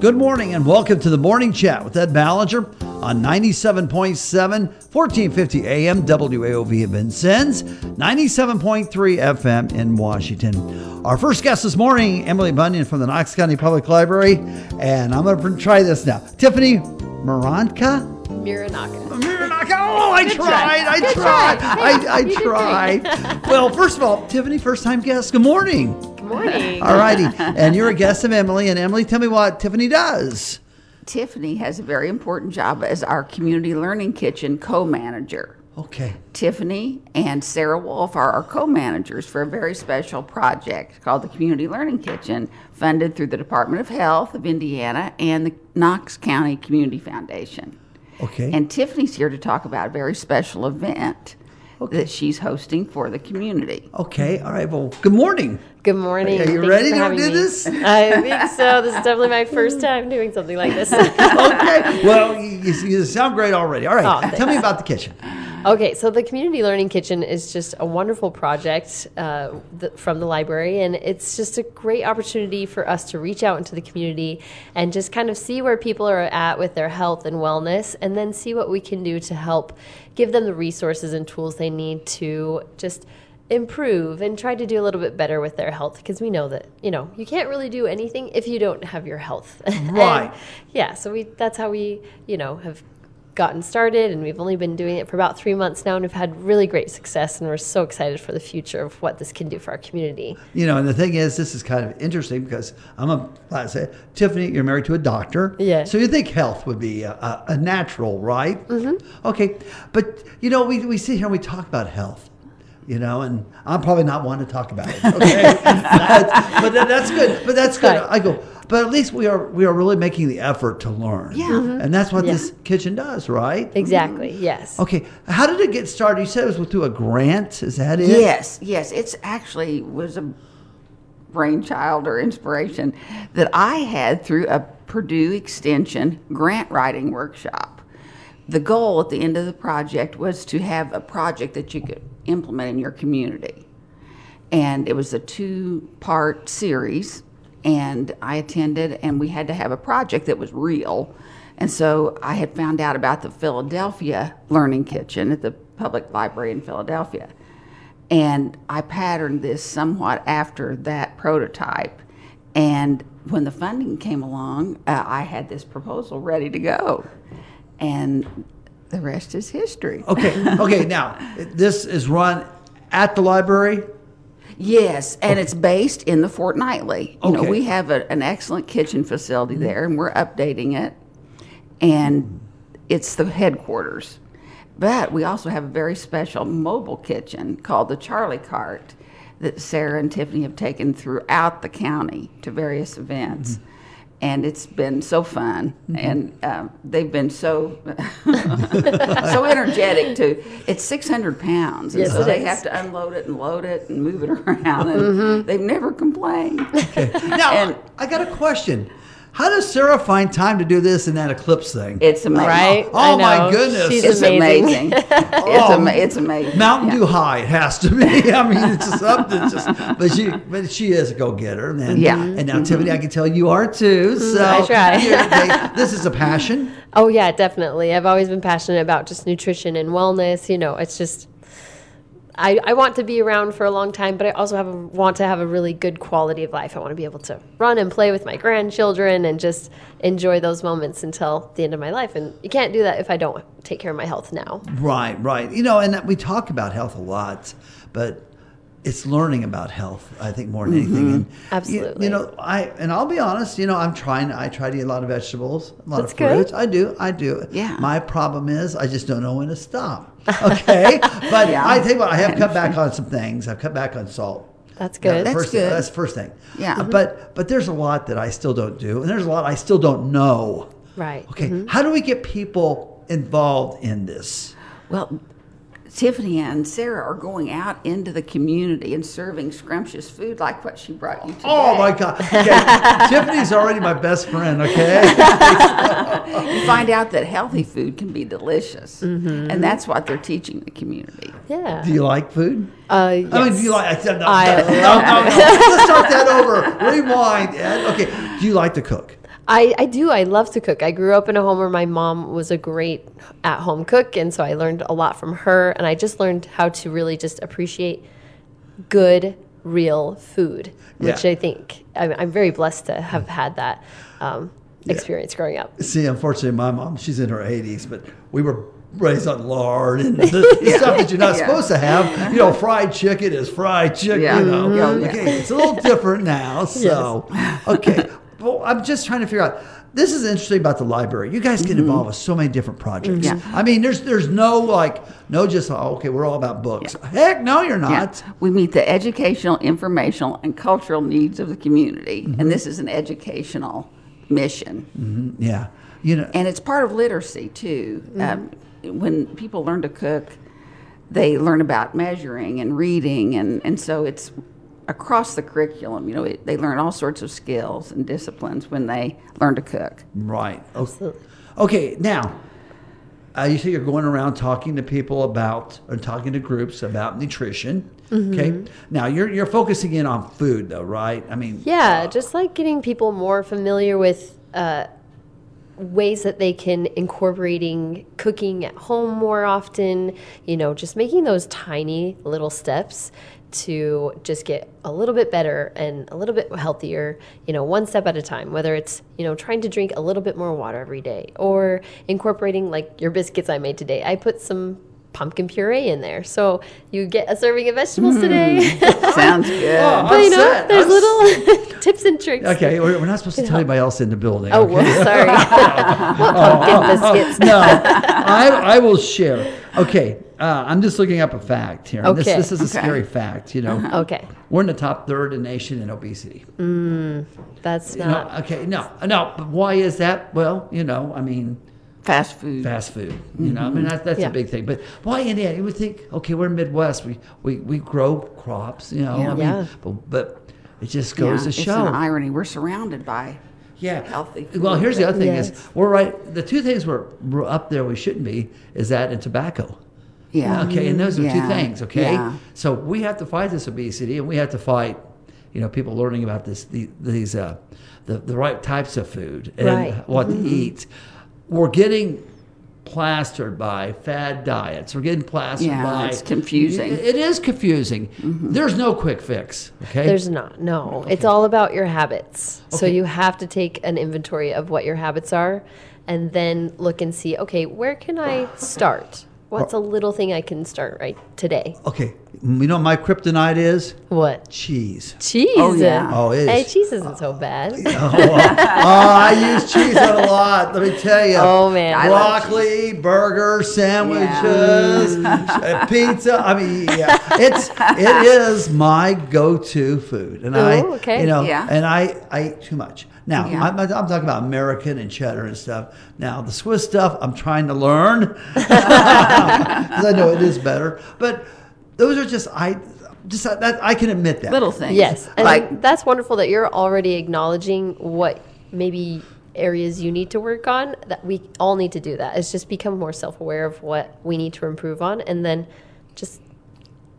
Good morning and welcome to the Morning Chat with Ed Ballinger on 97.7, 1450 AM WAOV in Vincennes, 97.3 FM in Washington. Our first guest this morning, Emily Bunyon from the Knox County Public Library, and I'm going to try this now. Tiffany Moranka? Muranaka. Miranaka. Oh, I tried. try. I tried. I, I tried. well, first of all, Tiffany, first time guest. Good morning. Morning. All righty. And you're a guest of Emily. And Emily, tell me what Tiffany does. Tiffany has a very important job as our community learning kitchen co-manager. Okay. Tiffany and Sarah Wolf are our co-managers for a very special project called the Community Learning Kitchen, funded through the Department of Health of Indiana and the Knox County Community Foundation. Okay. And Tiffany's here to talk about a very special event that she's hosting for the community. Okay. All right. Well, good morning. Good morning. Are you Thank ready to do me. this? I think so. This is definitely my first time doing something like this. Okay. well, you, you sound great already. All right. Oh, tell me about the kitchen. Okay, so the Community Learning Kitchen is just a wonderful project uh, th- from the library, and it's just a great opportunity for us to reach out into the community and just kind of see where people are at with their health and wellness, and then see what we can do to help give them the resources and tools they need to just improve and try to do a little bit better with their health because we know that you know you can't really do anything if you don't have your health And, Right. yeah so we that's how we you know have gotten started and we've only been doing it for about three months now and we've had really great success and we're so excited for the future of what this can do for our community You know, and the thing is, this is kind of interesting because I'm a, I say, Tiffany, you're married to a doctor. Yeah. So you think health would be a, a, natural, right? Mm-hmm. Okay. But, you know, we, we sit here and we talk about health. You know, and I'm probably not one to talk about it. Okay, That's- but that, that's good. But that's good. I go. But at least we are we are really making the effort to learn. Yeah. Mhm. and that's what Yeah. this kitchen does, right? exactly yes Okay, how did it get started? You said it was through a grant. Is that it? Yes, yes, it's actually was a brainchild or inspiration that I had through a Purdue Extension grant writing workshop. The goal at the end of the project was to have a project that you could implement in your community. And it was a two part series, and I attended, and we had to have a project that was real. And so I had found out about the Philadelphia Learning Kitchen at the public library in Philadelphia. And I patterned this somewhat after that prototype. And when the funding came along, uh, I had this proposal ready to go. And the rest is history. Okay. Okay. Now this is run at the library. Yes, and it's based in the fortnightly. You know, we have a, an excellent kitchen facility mm-hmm. there, and we're updating it, and it's the headquarters. But we also have a very special mobile kitchen called the Charlie Cart that Sarah and Tiffany have taken throughout the county to various events. Mm-hmm. And it's been so fun, and um, they've been so so energetic too. It's six hundred pounds, and Yes, so they is. have to unload it and load it and move it around, and they've never complained. Now And- I got a question. How does Sarah find time to do this in that eclipse thing? It's amazing. right Oh, I oh my goodness. She's It's amazing, amazing. it's, oh, ama- it's amazing. Mountain Yeah. Dew High it has to be. I mean, it's just something. Just, but she, but she is a go getter. And, Yeah. Mm-hmm. And now Tiffany, I can tell you are too. Mm-hmm. So I try. you're- they- this is a passion. Oh yeah, definitely. I've always been passionate about just nutrition and wellness. You know, it's just I, I want to be around for a long time, but I also have a, want to have a really good quality of life. I want to be able to run and play with my grandchildren and just enjoy those moments until the end of my life. And you can't do that if I don't take care of my health now. Right, right. You know, and we talk about health a lot, but it's learning about health, I think, more than anything. Mm-hmm. Absolutely. You, know, I and I'll be honest. You know, I'm trying. I try to eat a lot of vegetables, a lot That's of good. fruits. I do. I do. Yeah. My problem is I just don't know when to stop. Okay, but Yeah. I think what I have cut back on some things. I've cut back on salt. That's good. That's first, good. That's the first thing. Yeah. Uh, But but there's a lot that I still don't do, and there's a lot I still don't know. Right. Okay. How do we get people involved in this? Well, Tiffany and Sarah are going out into the community and serving scrumptious food like what she brought you today. Oh my God! Okay. Tiffany's already my best friend. Okay. You find out that healthy food can be delicious, Mm-hmm. and that's what they're teaching the community. Yeah. do you like food? uh, I mean, do you like? I said, no, I no, no, love no, no. Let's start that over. Rewind. Ed. Okay. Do you like to cook? I, I do. I love to cook. I grew up in a home where my mom was a great at home cook. And so I learned a lot from her. And I just learned how to really just appreciate good, real food, which Yeah. I think I'm, I'm very blessed to have had that um, experience growing up. See, unfortunately, my mom, she's in her 80s, but we were raised on lard and the, the stuff that you're not Yeah. supposed to have. You know, fried chicken is fried chicken, Yeah. you know. Mhm. Yeah. Okay, it's a little different now. So, okay. Well, I'm just trying to figure out. This is interesting about the library. You guys get involved with so many different projects. Yeah. I mean, there's there's no like no just oh, okay, we're all about books. Heck, no, you're Yeah. not. We meet the educational, informational, and cultural needs of the community, Mm-hmm. and this is an educational mission. Yeah, you know. And it's part of literacy too. Um, when people learn to cook, they learn about measuring and reading, and, and so it's across the curriculum. You know, it, they learn all sorts of skills and disciplines when they learn to cook. Right. O- Absolutely. Okay, now, uh, you say you're going around talking to people about, or talking to groups about nutrition. Okay. Now, you're, you're focusing in on food, though, right? I mean, Yeah, just like getting people more familiar with uh, ways that they can incorporating cooking at home more often. You know, just making those tiny little steps to just get a little bit better and a little bit healthier. You know, one step at a time. Whether it's you know trying to drink a little bit more water every day or incorporating like your biscuits I made today. I put some pumpkin puree in there, so you get a serving of vegetables hmm. today. Sounds good. Oh, But you know, set. there's I'm little tips and tricks. Okay, we're, we're not supposed to tell anybody else in the building. Oh, okay? whoops, sorry. what pumpkin oh, oh, oh, biscuits? no, I, I will share. Okay, uh, I'm just looking up a fact here. and This, Okay. this is a Okay. scary fact, you know. Okay, We're in the top third in the nation in obesity. that's No, not. okay, no, no. But why is that? Well, you know, I mean, Fast food. fast food. You know, I mean that's that's Yeah. a big thing. But why in the Indiana? You would think, okay, we're Midwest. We we, we grow crops. You know, I mean, Yeah. but but it just Yeah, goes to it's show. an irony. We're surrounded by yeah, healthy Well, here's the other thing Yes. is we're right. The two things we're, we're up there we shouldn't be is that and tobacco. Yeah. Okay, and those are two things. Okay, Yeah. so we have to fight this obesity, and we have to fight, you know, people learning about this the, these uh, the the right types of food and Right. what to eat. We're getting plastered by fad diets. We're getting plastered Yeah, by it's confusing. It- it is confusing. There's no quick fix. Okay, There's not. No, it's all about your habits. Okay. So you have to take an inventory of what your habits are, and then look and see. Okay, where can I start? What's a little thing I can start right today? okay. You know what my kryptonite is What cheese. cheese? Oh, yeah. Oh, it Hey, cheese isn't so bad. oh, I use cheese a lot. Let me tell you. Oh, man. I love broccoli, burgers, sandwiches, uh, pizza. I mean, yeah, it's it is my go-to food, and I, Ooh, okay. you know, Yeah. and I I eat too much. Now Yeah. I'm, I'm talking about American and cheddar and stuff. Now the Swiss stuff, I'm trying to learn because I know it is better. But those are just I just uh, that I can admit that Little things. Yes, and Like that's wonderful that you're already acknowledging what maybe areas you need to work on. That we all need to do that. Is just become more self-aware of what we need to improve on, and then just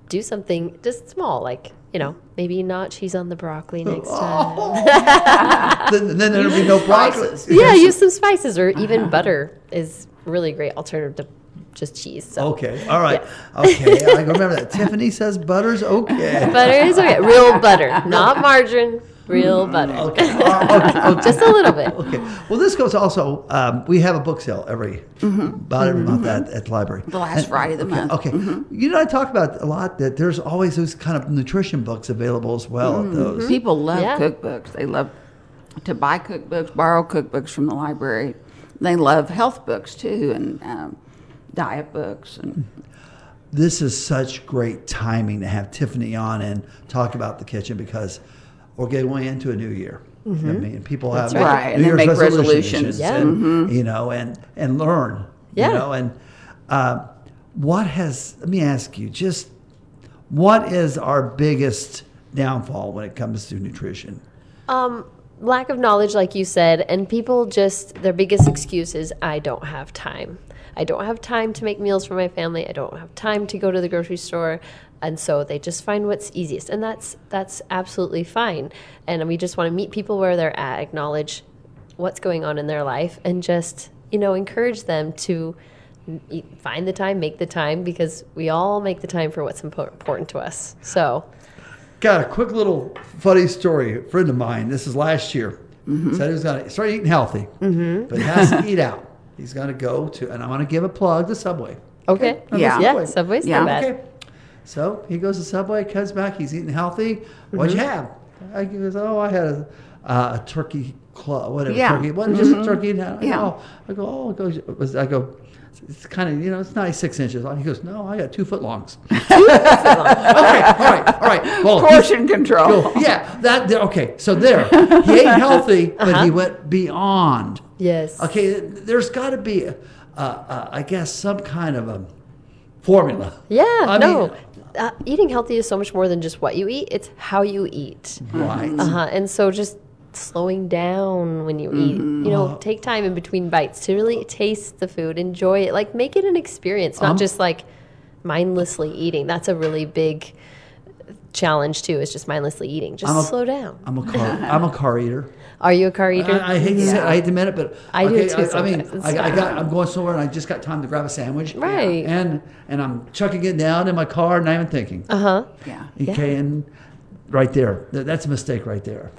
do something just small, like you know, maybe not cheese on the broccoli next oh. time. then, then there'll be no broccoli. Yeah, use some spices, or even uh-huh. butter is really great alternative to just cheese. So. Okay, all right. Okay, I remember that. Tiffany says butter's okay. Butter is okay. Real butter, not margarine. Real butter. Okay, uh, okay, okay. Just a little bit. Okay. Well, this goes also. Um, we have a book sale every about every month at, at the library. The last Friday of the okay, month. Okay. You know, I talk about a lot that there's always those kind of nutrition books available as well. At those. People love Yeah. cookbooks. They love to buy cookbooks, borrow cookbooks from the library. They love health books too, and um, diet books. And This is such great timing to have Tiffany on and talk about the kitchen because we're getting into a new year. I mean, people have right. Right, and New Year's make resolutions. Yeah. and, you know, and and learn. Yeah. You know, and uh, what has? Let me ask you, just what is our biggest downfall when it comes to nutrition? Um, lack of knowledge, like you said, and people just their biggest excuse is I don't have time. I don't have time to make meals for my family. I don't have time to go to the grocery store, and so they just find what's easiest, and that's that's absolutely fine. And we just want to meet people where they're at, acknowledge what's going on in their life and just, you know, encourage them to find the time, make the time, because we all make the time for what's important to us. So, Got a quick little funny story. A friend of mine, this is last year, Mm-hmm. said he was going to start eating healthy, but he has to eat out. He's going to go to, and I'm going to give a plug to Subway. okay. Yeah. Yeah, Subway's Yeah. not bad. Okay. So he goes to Subway, comes back, he's eating healthy. What'd you mm-hmm. have? I he goes, oh, I had a, uh, a turkey claw, whatever Yeah. turkey. It wasn't just a mm-hmm. turkey. I go, Yeah. oh, I go, oh, it goes, it was, I go, it's kind of, you know, it's 96 inches long. He goes, no, I got two foot longs. okay, all right, all right. Well, Portion control. Go, yeah, that okay. So there, he ate healthy, but he uh-huh. went beyond. Yes. Okay, there's got to be, a, a, a, I guess, some kind of a formula. Yeah, I no. mean- uh, eating healthy is so much more than just what you eat, it's how you eat. Right. Uh-huh. And so just slowing down when you eat, you know, take time in between bites to really taste the food, enjoy it, like make it an experience, not Um, just like mindlessly eating. That's a really big challenge too, is just mindlessly eating. Just a- slow down. I'm a car. I'm a car eater. Are you a car eater? I, I hate to say it, I hate to admit it, but I do too I, I mean, I, I, got I'm going somewhere, and I just got time to grab a sandwich. Right. And and I'm chucking it down in my car, not even thinking. uh huh. Yeah. Okay, and right there, that's a mistake right there.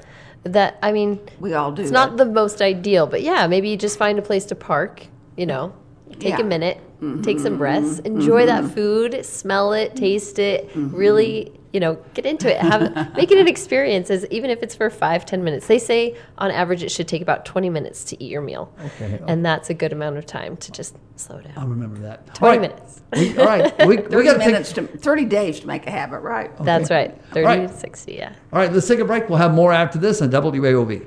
That I mean, We all do. it's that. not the most ideal, but yeah, maybe you just find a place to park. You know, take Yeah. a minute, mm-hmm. take some breaths, mm-hmm. enjoy that mm-hmm. food, smell it, taste it, really, you know, get into it. Have make it an experience, as even if it's for five, ten minutes. They say on average it should take about twenty minutes to eat your meal, Okay. and that's a good amount of time to just slow down. I'll remember that. 20 All right. minutes. We, all right. We, we got to take. minutes to 30 days to make a habit, right? That's right, thirty right. sixty. Yeah. All right. Let's take a break. We'll have more after this on WAOV.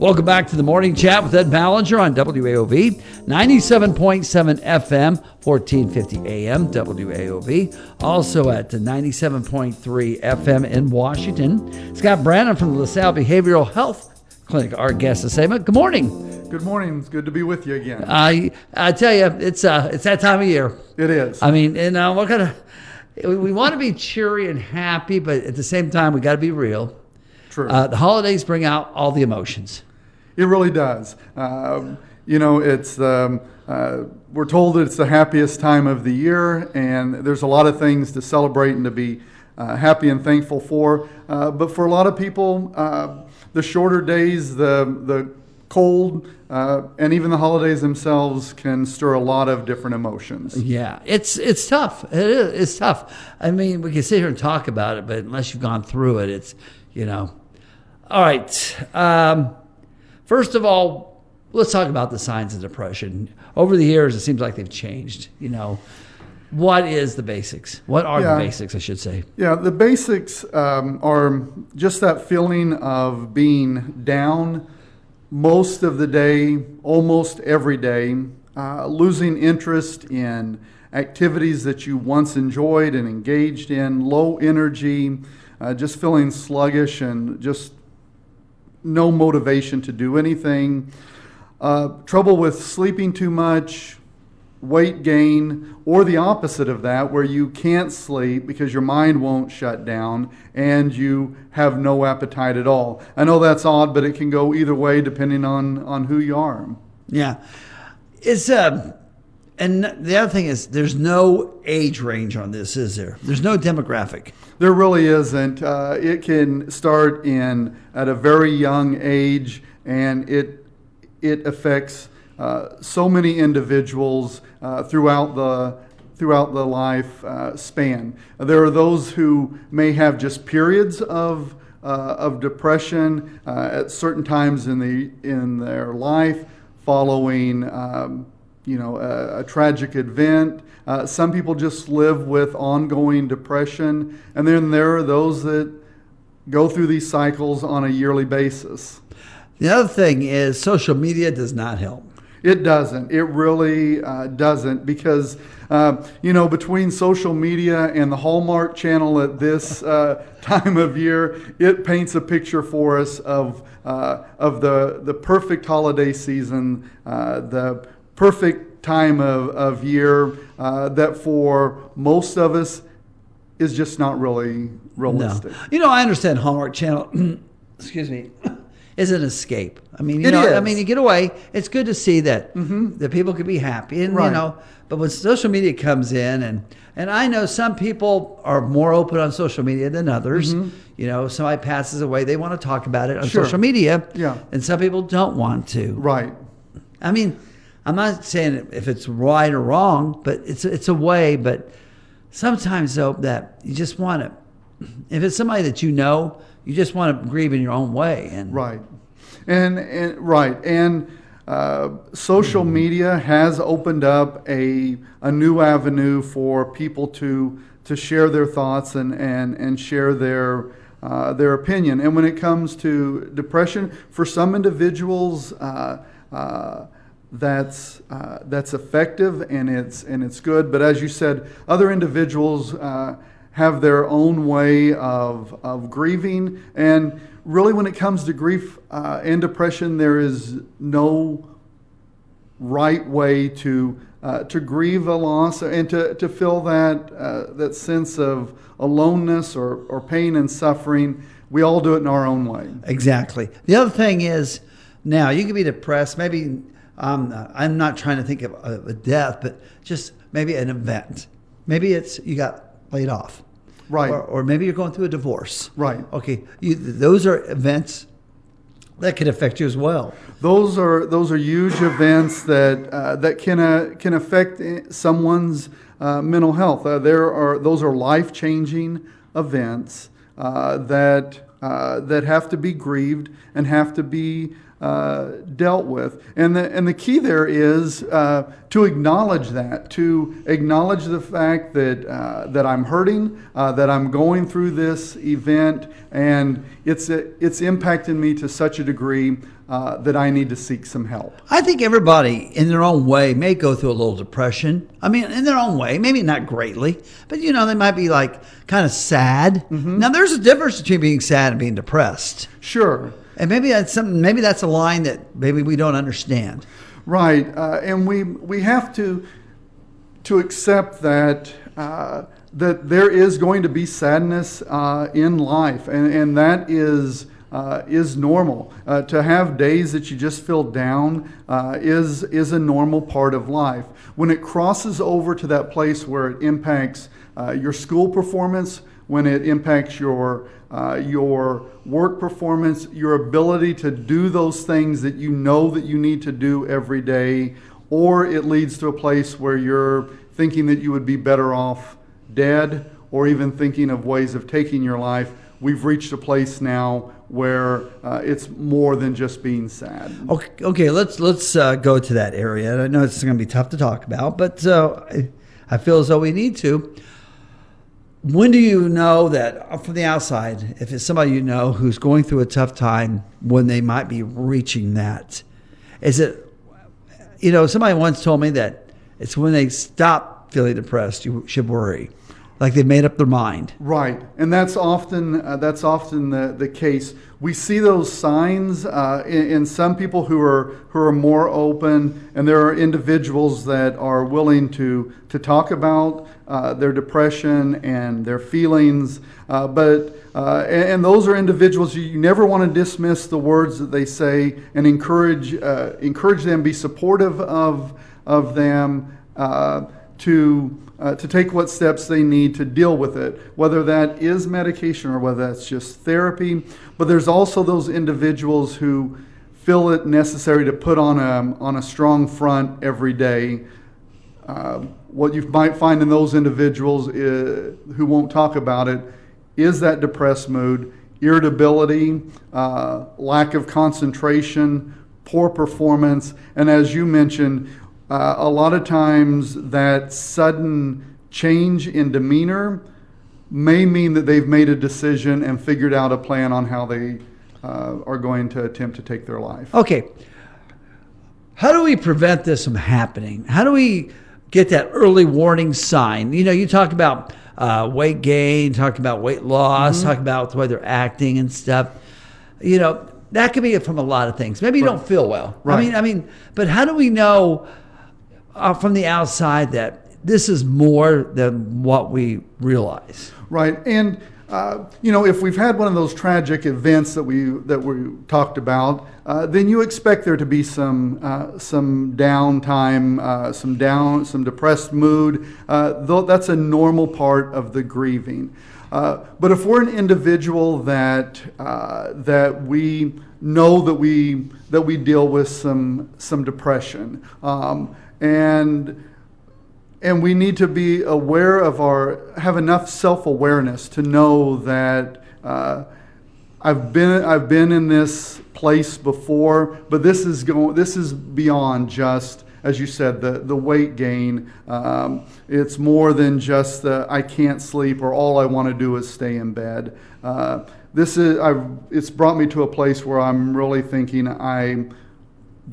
Welcome back to the morning chat with Ed Ballinger on WAOV, 97.7 FM, 1450 AM, WAOV. Also at 97.3 FM in Washington. Scott Branan from the LaSalle Behavioral Health Clinic, our guest this segment. Good morning. Good morning. It's good to be with you again. I I tell you, it's uh, it's that time of year. it is. I mean, and uh, we're gonna we, we want to be cheery and happy, but at the same time, we got to be real. True. Uh, the holidays bring out all the emotions. It really does. Um, you know, it's um, uh, we're told it's the happiest time of the year, and there's a lot of things to celebrate and to be uh, happy and thankful for. Uh, but for a lot of people, uh, the shorter days, the the cold, uh, and even the holidays themselves can stir a lot of different emotions. Yeah, it's it's tough. It is. It's tough. I mean, we can sit here and talk about it, but unless you've gone through it, it's you know. All right. Um, first of all, let's talk about the signs of depression. Over the years, it seems like they've changed. You know, what is the basics? What are Yeah. the basics? I should say. Yeah, the basics um, are just that feeling of being down most of the day, almost every day, uh, losing interest in activities that you once enjoyed and engaged in, low energy, uh, just feeling sluggish and just no motivation to do anything, uh, trouble with sleeping too much, weight gain, or the opposite of that, where you can't sleep because your mind won't shut down and you have no appetite at all. I know that's odd, but it can go either way depending on, on who you are. Yeah, it's um, and the other thing is, there's no age range on this, is there? There's no demographic. There really isn't. Uh, it can start in at a very young age, and it it affects uh, so many individuals uh, throughout the throughout the life uh, span. There are those who may have just periods of uh, of depression uh, at certain times in the in their life, following. Um, you know, a, a tragic event. Uh, some people just live with ongoing depression, and then there are those that go through these cycles on a yearly basis. The other thing is social media does not help. It doesn't. It really uh, doesn't because, uh, you know, between social media and the Hallmark Channel at this uh, time of year, it paints a picture for us of, uh, of the, the perfect holiday season, uh, the perfect time of, of year uh, that for most of us is just not really realistic. No. You know, I understand Hallmark Channel, excuse me, is an escape. I mean, you It know, I mean, you get away. It's good to see that that people can be happy, and you know. But when social media comes in, and and I know some people are more open on social media than others. You know, somebody passes away, they want to talk about it on Sure. social media. Yeah. and some people don't want to. Right. I mean, I'm not saying if it's right or wrong, but it's it's a way. But sometimes though, that you just want to, if it's somebody that you know, you just want to grieve in your own way. And Right. And, and right. And uh, social media has opened up a, a new avenue for people to, to share their thoughts and, and, and share their, uh, their opinion. And when it comes to depression, for some individuals, uh, uh, that's uh, that's effective and it's and it's good. But as you said, other individuals uh, have their own way of of grieving, and really, when it comes to grief uh, and depression, there is no right way to uh, to grieve a loss and to, to feel that uh, that sense of aloneness or, or pain and suffering. We all do it in our own way. exactly. The other thing is, now you can be depressed. Maybe um, I'm not trying to think of a, a death, but just maybe an event. Maybe it's you got laid off, Right. Or, or maybe you're going through a divorce, Right. Okay, you, those are events that could affect you as well. Those are those are huge events that uh, that can uh, can affect someone's uh, mental health. Uh, there are those are life changing events uh, that uh, that have to be grieved and have to be uh, dealt with. And the and the key there is uh, to acknowledge that, to acknowledge the fact that uh, that I'm hurting, uh, that I'm going through this event, and it's it's impacting me to such a degree uh, that I need to seek some help. I think everybody in their own way may go through a little depression. I mean, in their own way, maybe not greatly, but you know, they might be like kind of sad. Now, there's a difference between being sad and being depressed. Sure. And maybe that's something, maybe that's a line that maybe we don't understand. Right, uh, and we we have to to accept that uh, that there is going to be sadness uh, in life, and and that is. Uh, is normal. Uh, to have days that you just feel down uh, is is a normal part of life. When it crosses over to that place where it impacts uh, your school performance, when it impacts your uh, your work performance, your ability to do those things that you know that you need to do every day, or it leads to a place where you're thinking that you would be better off dead, or even thinking of ways of taking your life. We've reached a place now where uh, it's more than just being sad. Okay, okay let's let's uh, go to that area. I know it's going to be tough to talk about, but uh, I, I feel as though we need to. When do you know that uh, from the outside, if it's somebody you know who's going through a tough time, when they might be reaching that? Is it, you know, somebody once told me that it's when they stop feeling depressed you should worry, like they've made up their mind. Right, and that's often uh, that's often the, the case. We see those signs uh, in, in some people who are who are more open, and there are individuals that are willing to to talk about uh, their depression and their feelings. Uh, but uh, and, and those are individuals you, you never want to dismiss the words that they say, and encourage uh, encourage them, be supportive of of them to uh, to take what steps they need to deal with it, whether that is medication or whether that's just therapy. But there's also those individuals who feel it necessary to put on a, on a strong front every day. Uh, what you might find in those individuals i who won't talk about it is that depressed mood, irritability, uh, lack of concentration, poor performance, and as you mentioned, uh, a lot of times that sudden change in demeanor may mean that they've made a decision and figured out a plan on how they uh, are going to attempt to take their life. Okay. How do we prevent this from happening? How do we get that early warning sign? You know, you talk about uh, weight gain, talk about weight loss, Mm-hmm. talk about the way they're acting and stuff. You know, that could be from a lot of things. Maybe you don't feel well. I mean, I mean, but how do we know uh, from the outside that this is more than what we realize? Right, and uh, you know, if we've had one of those tragic events that we that we talked about, uh, then you expect there to be some uh, some downtime, uh, some down, some depressed mood. Uh, though that's a normal part of the grieving. Uh, but if we're an individual that that we know that we that we deal with some some depression um, and and we need to be aware of our have enough self-awareness to know that uh, I've been I've been in this place before, but this is going this is beyond just as you said the the weight gain. Um, it's more than just the I can't sleep or all I want to do is stay in bed. Uh, this is I've, it's brought me to a place where I'm really thinking I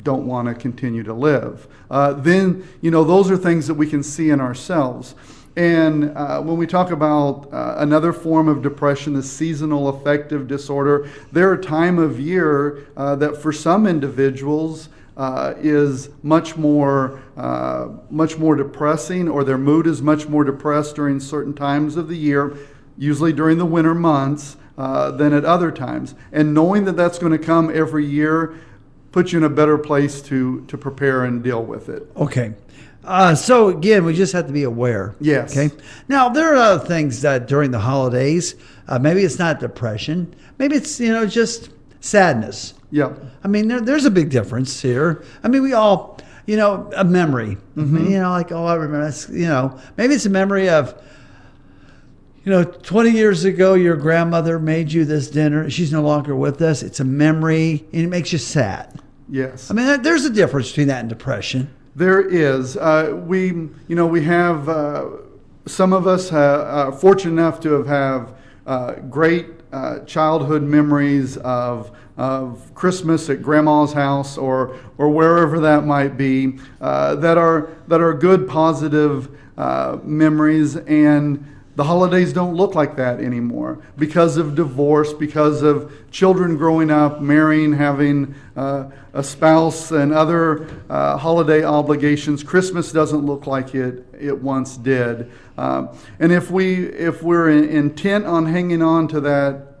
don't want to continue to live. Uh, then, you know, those are things that we can see in ourselves. And uh, when we talk about uh, another form of depression, the seasonal affective disorder, there are time of year uh, that for some individuals uh, is much more uh, much more depressing, or their mood is much more depressed during certain times of the year, usually during the winter months, uh, than at other times. And knowing that that's going to come every year puts you in a better place to to prepare and deal with it. Okay. Uh, so again, we just have to be aware. Yes. Okay. Now there are other things that during the holidays, uh, maybe it's not depression, maybe it's you know just sadness. Yeah. I mean, there, there's a big difference here. I mean, we all, you know, a memory. You know, like oh, I remember. That's you know, maybe it's a memory of. You know, 20 years ago, your grandmother made you this dinner. She's no longer with us. It's a memory, and it makes you sad. Yes. I mean, there's a difference between that and depression. There is. Uh, we, you know, we have uh, some of us are fortunate enough to have have uh, great uh, childhood memories of of Christmas at Grandma's house or or wherever that might be uh, that are that are good positive uh, memories and. The holidays don't look like that anymore because of divorce, because of children growing up, marrying, having uh, a spouse, and other uh, holiday obligations. Christmas doesn't look like it it once did. Um, and if we if we're in, intent on hanging on to that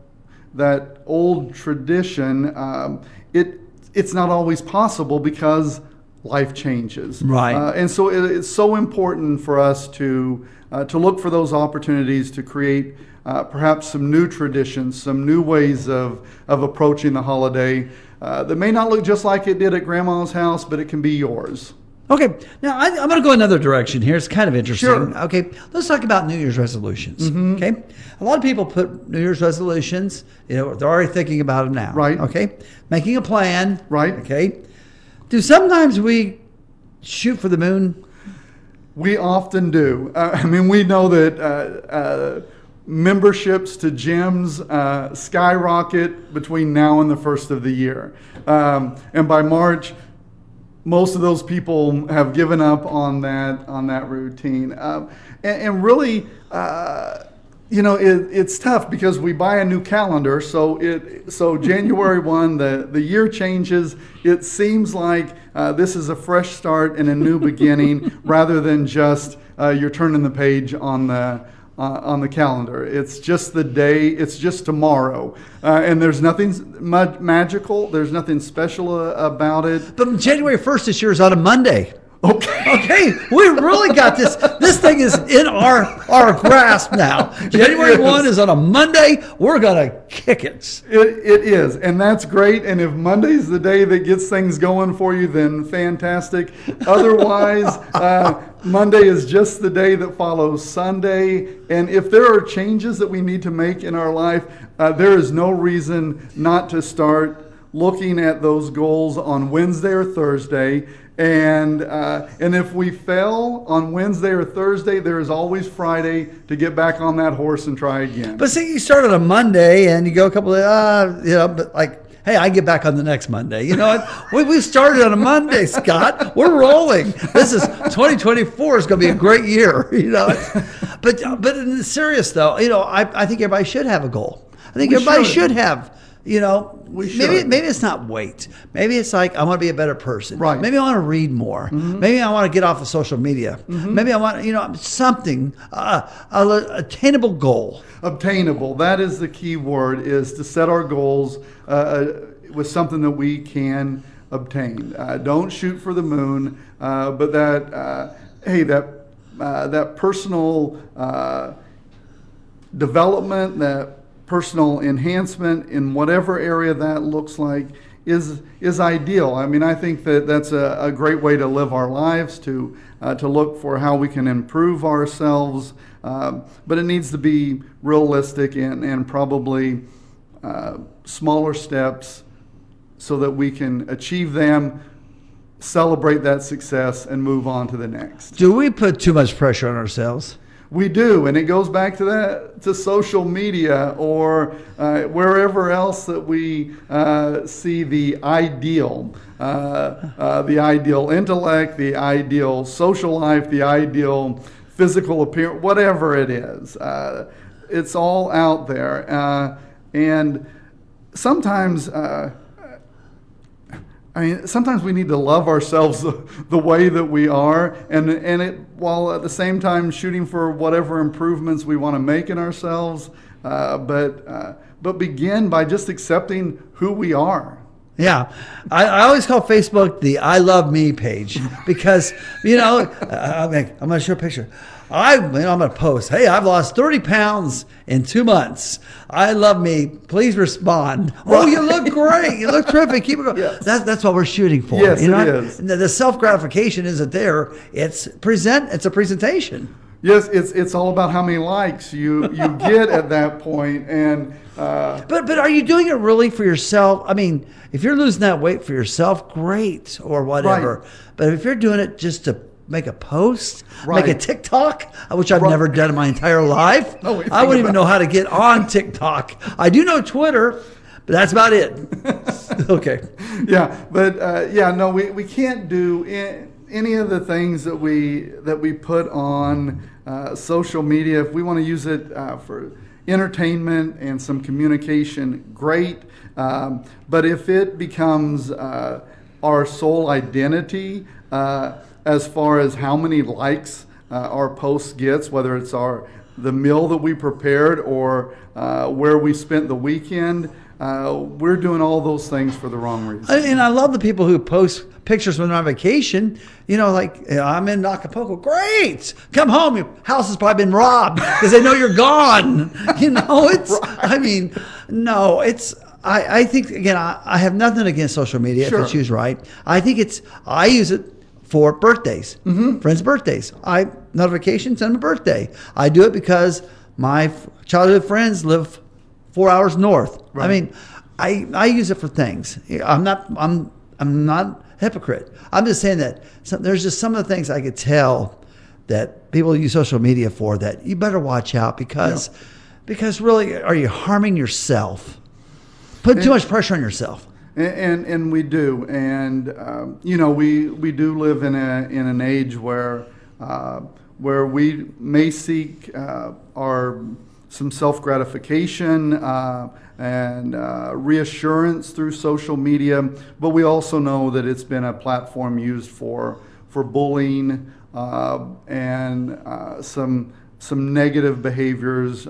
that old tradition, um, it it's not always possible because life changes. Right. Uh, and so it, it's so important for us to uh, to look for those opportunities to create uh, perhaps some new traditions, some new ways of of approaching the holiday uh, that may not look just like it did at Grandma's house, but it can be yours. Okay, now I, I'm going to go another direction here. It's kind of interesting. Sure. Mm-hmm. Okay, let's talk about New Year's resolutions. Okay, a lot of people put New Year's resolutions. You know, they're already thinking about them now. Right. Okay, making a plan. Right. Okay. Do sometimes we shoot for the moon? We often do. Uh, I mean, we know that uh, uh, memberships to gyms uh, skyrocket between now and the first of the year. Um, and by March, most of those people have given up on that on that routine. Um, and, and really, uh, you know, it, it's tough because we buy a new calendar. So it so January one, the the year changes. It seems like uh, this is a fresh start and a new beginning, rather than just uh, you're turning the page on the. Uh, on the calendar, it's just the day. It's just tomorrow, uh, and there's nothing ma- magical. There's nothing special uh, about it. But January 1st this year is on a Monday. Okay. Okay, we really got this. This thing is in our our grasp now. January is. 1 is on a Monday. We're going to kick it. It, it is, and that's great. And if Monday's the day that gets things going for you, then fantastic. Otherwise, uh, Monday is just the day that follows Sunday. And if there are changes that we need to make in our life, uh, there is no reason not to start looking at those goals on Wednesday or Thursday And uh, and if we fail on Wednesday or Thursday, there is always Friday to get back on that horse and try again. But see, you start on a Monday and you go a couple of, uh, you know, but like, hey, I get back on the next Monday. You know what? we, we started on a Monday, Scott. We're rolling. This is 2024 is going to be a great year, you know. But, but in serious though, you know, I, I think everybody should have a goal. I think We everybody should. should have, you know, We maybe should. maybe it's not weight. Maybe it's like I want to be a better person. Right. Mm-hmm. Maybe I want to read more. Maybe I want to get off of social media. Maybe I want, you know, something, uh, a attainable goal. obtainable that is the key word is to set our goals uh, uh, with something that we can obtain uh, don't shoot for the moon uh, but that uh, hey that uh, that personal uh, development that personal enhancement in whatever area that looks like is is ideal. I mean, I think that that's a, a great way to live our lives to uh, to look for how we can improve ourselves, um, but it needs to be realistic and and probably uh, smaller steps so that we can achieve them, celebrate that success, and move on to the next. Do we put too much pressure on ourselves? We do, and it goes back to that to social media or uh, wherever else that we uh, see the ideal, uh, uh, the ideal intellect, the ideal social life, the ideal physical appearance, whatever it is. Uh, it's all out there, uh, and sometimes. I mean, sometimes we need to love ourselves the, the way that we are, and and it while at the same time shooting for whatever improvements we want to make in ourselves. Uh, but uh, but begin by just accepting who we are. Yeah, I, I always call Facebook the "I love me" page because you know I'm, I'm to show a picture. I you know, I'm going to post. Hey, I've lost 30 pounds in two months. I love me. Please respond. Oh, you look great. You look terrific. Keep it going. Yes. That's that's what we're shooting for. Yes, you know? it is. The, the self gratification isn't there. It's present. It's a presentation. Yes, it's it's all about how many likes you you get at that point, and uh, But but are you doing it really for yourself? I mean, if you're losing that weight for yourself, great or whatever. Right. But if you're doing it just to make a post, Right. make a TikTok, which I've Right. never done in my entire life, No, I wouldn't even know how to get on TikTok. I do know Twitter, but that's about it. okay. yeah, but uh, yeah, no, we, we can't do any of the things that we that we put on uh, social media. If we want to use it uh, for entertainment and some communication, great. Um, but if it becomes uh, our sole identity, uh, as far as how many likes uh, our post gets, whether it's our the meal that we prepared or uh, where we spent the weekend, uh, we're doing all those things for the wrong reason. And I love the people who post pictures when they're on vacation. You know, like I'm in Acapulco. Great, come home. Your house has probably been robbed because they know you're gone. You know, it's. I mean, no, it's. I, I think again, I, I have nothing against social media if it's used right. I think it's. I use it for birthdays, Mm-hmm. friends' birthdays. I notification send them a birthday. I do it because my childhood friends live four hours north. I mean, I I use it for things. I'm not I'm I'm not a hypocrite. I'm just saying that some, there's just some of the things I could tell that people use social media for that you better watch out because because really are you harming yourself? Putting too much pressure on yourself. And, and and we do, and um, you know we we do live in a in an age where uh, where we may seek uh, our some self gratification uh, and uh, reassurance through social media, but we also know that it's been a platform used for for bullying uh, and uh, some some negative behaviors.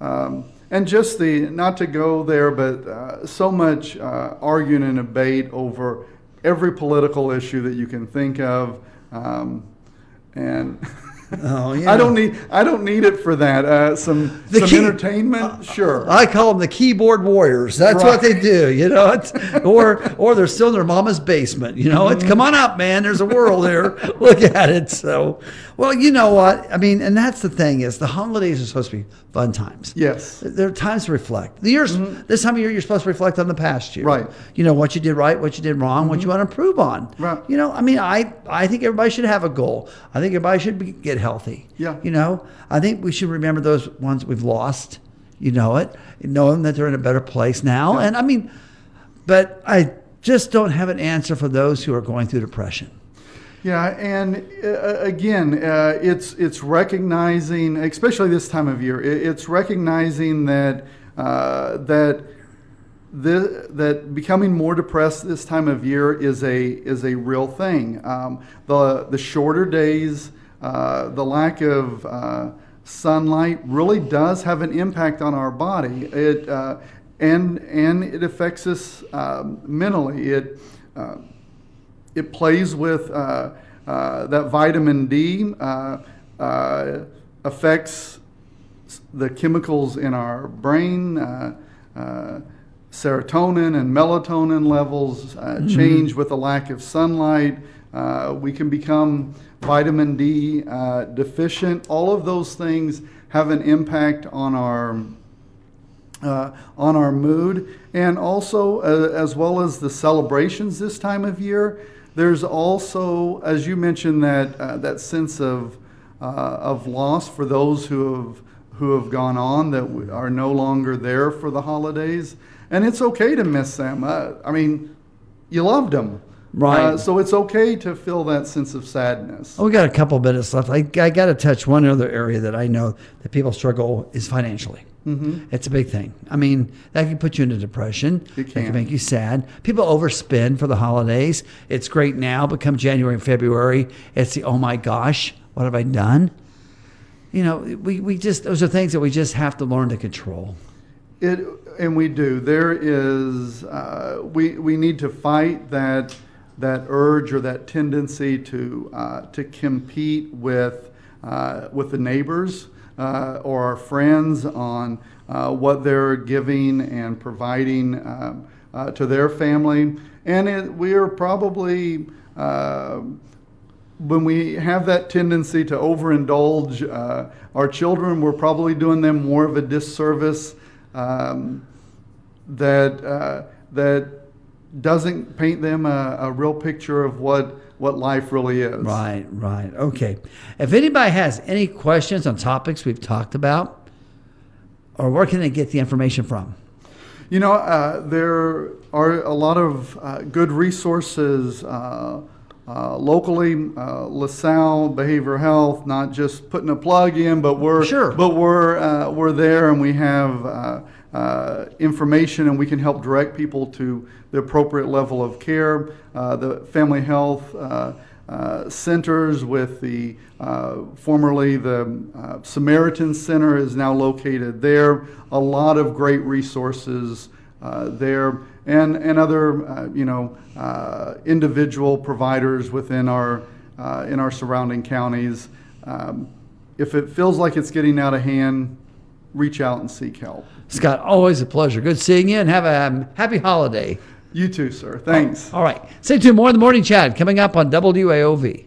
Um, and just the not to go there, but uh, so much uh, arguing and debate over every political issue that you can think of, um, and Oh, yeah. I don't need I don't need it for that. Uh, some The some key- entertainment, sure. I call them the keyboard warriors. That's what they do, you know. It's, or or they're still in their mama's basement. You know, it's come on up, man. There's a world here. Look at it. So, well, you know what? I mean, and that's the thing is the holidays are supposed to be fun times. yes. There are times to reflect. The years, mm-hmm. this time of year, you're supposed to reflect on the past year. Right. You know what you did right, what you did wrong, what mm-hmm. you want to improve on. Right. You know, I mean, I I think everybody should have a goal. I think everybody should be, get healthy. Yeah. You know, I think we should remember those ones we've lost. You know it, knowing that they're in a better place now. And I mean, but I just don't have an answer for those who are going through depression. Yeah, and uh, again, uh, it's it's recognizing, especially this time of year, it, it's recognizing that uh, that that becoming more depressed this time of year is a is a real thing. Um, the the shorter days, uh, the lack of uh, sunlight really does have an impact on our body. It uh, and and it affects us um, mentally. It uh, it plays with uh, uh, that vitamin D, uh, uh, affects the chemicals in our brain. Uh, uh, serotonin and melatonin levels uh, change with the lack of sunlight. Uh, we can become vitamin D uh, deficient. All of those things have an impact on our uh, on our mood, and also uh, as well as the celebrations this time of year. There's also, as you mentioned, that uh, that sense of uh, of loss for those who have who have gone on that are no longer there for the holidays, and it's okay to miss them. Uh, I mean, you loved them, Right. Uh, so it's okay to feel that sense of sadness. Oh, we got a couple minutes left. I, I got to touch one other area that I know that people struggle is financially. Mm-hmm. It's a big thing. I mean, that can put you into depression. It It can. can make you sad. People overspend for the holidays. It's great now, but come January and February, it's the oh my gosh, what have I done? You know, we, we just those are things that we just have to learn to control. It and we do. There is uh, we we need to fight that that urge or that tendency to uh, to compete with uh, with the neighbors uh, or our friends on uh, what they're giving and providing um, uh, to their family, and it, we are probably. Uh, when we have that tendency to overindulge our children, we're probably doing them more of a disservice um, that that doesn't paint them a, a real picture of what what life really is. Right, right. Okay. If anybody has any questions on topics we've talked about, or where can they get the information from? You know, uh, there are a lot of uh, good resources uh, uh, locally. Uh, LaSalle Behavioral Health, not just putting a plug in, but we're Sure. but we're uh, we're there and we have uh, information and we can help direct people to the appropriate level of care. Uh, the family health. Uh, uh, centers with the formerly the Samaritan Center is now located there. A lot of great resources there, and and other you know individual providers within our in our surrounding counties. Um, if it feels like it's getting out of hand, reach out and seek help. Scott, always a pleasure. Good seeing you and have a um, happy holiday. You too, sir. Thanks. All right. Stay tuned. More in the morning chat coming up on WAOV.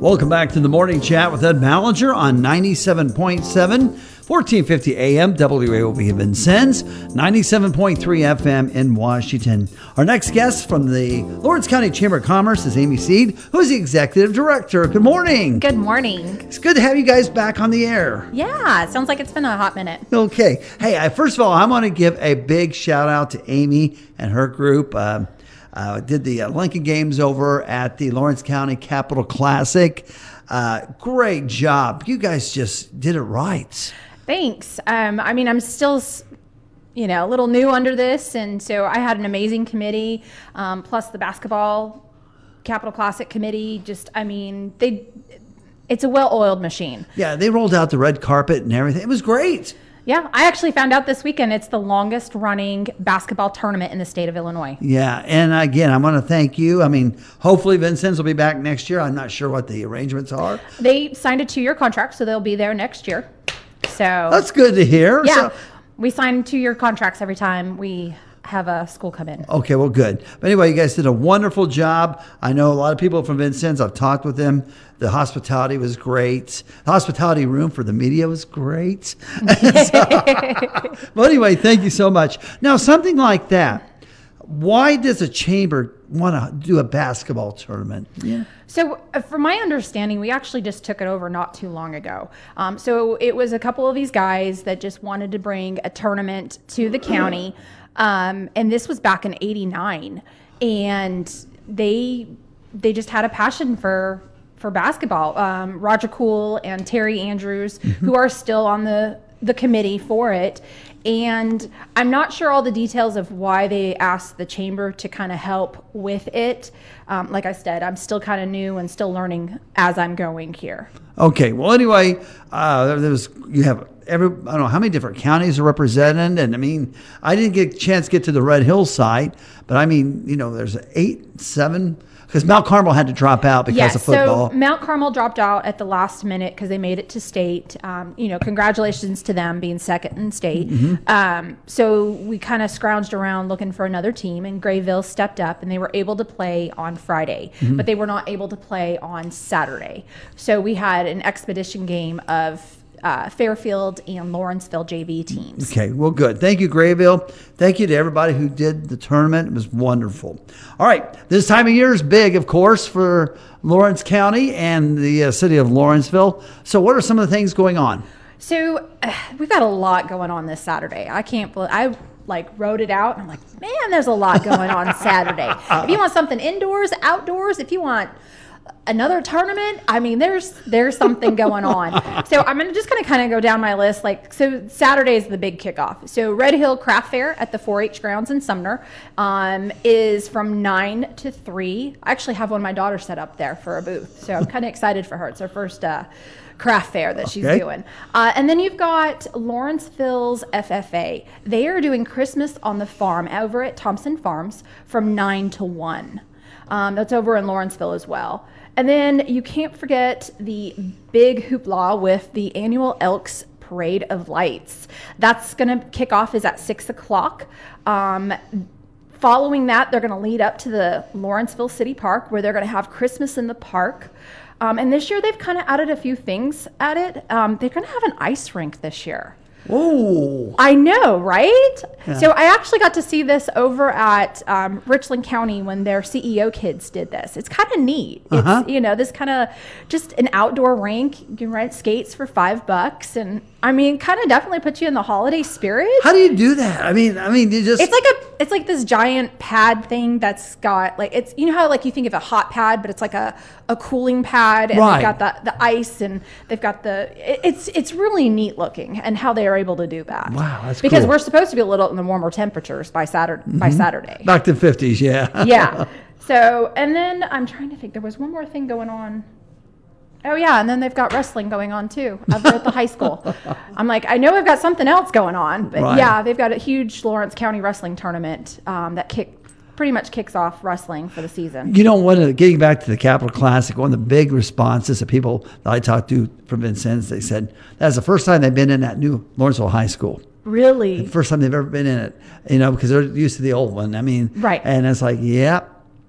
Welcome back to the morning chat with Ed Ballinger on 97.7, 1450 AM, WAOV in Vincennes, 97.3 FM in Washington. Our next guest from the Lawrence County Chamber of Commerce is Amy Seed, who is the Executive Director. Good morning. Good morning. It's good to have you guys back on the air. Yeah, it sounds like it's been a hot minute. Okay. Hey, I, first of all, I want to give a big shout out to Amy and her group. Um, uh, did the uh, Lincoln games over at the Lawrence County Capital Classic. Uh, great job. You guys just did it right. Thanks. Um, I mean, I'm still, s- you know, a little new under this, and so I had an amazing committee, um, plus the basketball Capital Classic committee. Just, I mean, they, it's a well-oiled machine. Yeah, they rolled out the red carpet and everything. It was great. Yeah, I actually found out this weekend it's the longest running basketball tournament in the state of Illinois. Yeah, and again, I want to thank you. I mean, hopefully Vincennes will be back next year. I'm not sure what the arrangements are. They signed a two-year contract, so they'll be there next year. So That's good to hear. yeah, So- we sign two-year contracts every time we have a school come in. Okay, well, good. But anyway, you guys did a wonderful job. I know a lot of people from Vincennes. I've talked with them. The hospitality was great. The hospitality room for the media was great. well, anyway, thank you so much. Now, something like that. Why does a chamber want to do a basketball tournament? Yeah. So, uh, from my understanding, we actually just took it over not too long ago. Um, so, it was a couple of these guys that just wanted to bring a tournament to the county. Um, and this was back in 89. And they they just had a passion for for basketball. Um, Roger Cool and Terry Andrews, who are still on the the committee for it. And I'm not sure all the details of why they asked the chamber to kind of help with it. Um, like I said, I'm still kind of new and still learning as I'm going here. Okay. Well, anyway, uh, there there was you have every I don't know how many different counties are represented, and I mean I didn't get a chance to get to the Red Hill site, but I mean you know there's eight, seven because Mount Carmel had to drop out because Yes, of football. so Mount Carmel dropped out at the last minute because they made it to state. Um, you know, congratulations to them being second in state. Mm-hmm. Um, so we kind of scrounged around looking for another team, and Grayville stepped up, and they were able to play on Friday, Mm-hmm. but they were not able to play on Saturday. So we had an expedition game of uh, Fairfield and Lawrenceville JV teams. Okay, well, good. Thank you, Grayville. Thank you to everybody who did the tournament. It was wonderful. All right, this time of year is big, of course, for Lawrence County and the uh, city of Lawrenceville. So, what are some of the things going on? So uh, we've got a lot going on this Saturday. I can't believe I like wrote it out and I'm like, man, there's a lot going on Saturday. If you want something indoors, outdoors, if you want another tournament, I mean, there's there's something going on. So I'm gonna just gonna kind of go down my list. Like, so Saturday is the big kickoff. So Red Hill Craft Fair at the 4-H grounds in Sumner um, is from nine to three. I actually have one of my daughters set up there for a booth, so I'm kind of excited for her. It's her first. Uh, craft fair that she's Okay. doing. Uh, and then you've got Lawrenceville's FFA. They are doing Christmas on the farm over at Thompson Farms from 9 to 1. Um, that's over in Lawrenceville as well. And then you can't forget the big hoopla with the annual Elks Parade of Lights. That's going to kick off is at 6 o'clock. Um, Following that, they're going to lead up to the Lawrenceville City Park where they're going to have Christmas in the park. Um, and this year they've kind of added a few things at it. Um, they're going to have an ice rink this year. Whoa. I know, right? So I actually got to see this over at um, Richland County when their CEO kids did this. It's kind of neat. Uh-huh. It's you know this kind of just an outdoor rink. You can rent skates for five bucks, and I mean, kind of definitely puts you in the holiday spirit. How do you do that? I mean, I mean, you just It's like a it's like this giant pad thing that's got like it's you know how like you think of a hot pad, but it's like a, a cooling pad and Right. they've got the, the ice and they've got the it- it's it's really neat looking and how they are able to do that. Wow, that's because cool. we're supposed to be a little in the warmer temperatures by Saturday by mm-hmm. Saturday. back to the 50s, yeah. yeah. So and then I'm trying to think there was one more thing going on. Oh yeah, and then they've got wrestling going on too over at the high school. I'm like, I know we've got something else going on, but Right. yeah, they've got a huge Lawrence County wrestling tournament um, that kick pretty much kicks off wrestling for the season. You know, one of the, getting back to the Capital Classic, one of the big responses that people that I talked to from Vincennes, they said that's the first time they've been in that new Lawrenceville High School. Really? First time they've ever been in it, you know, because they're used to the old one. I mean, Right. And it's like, yeah,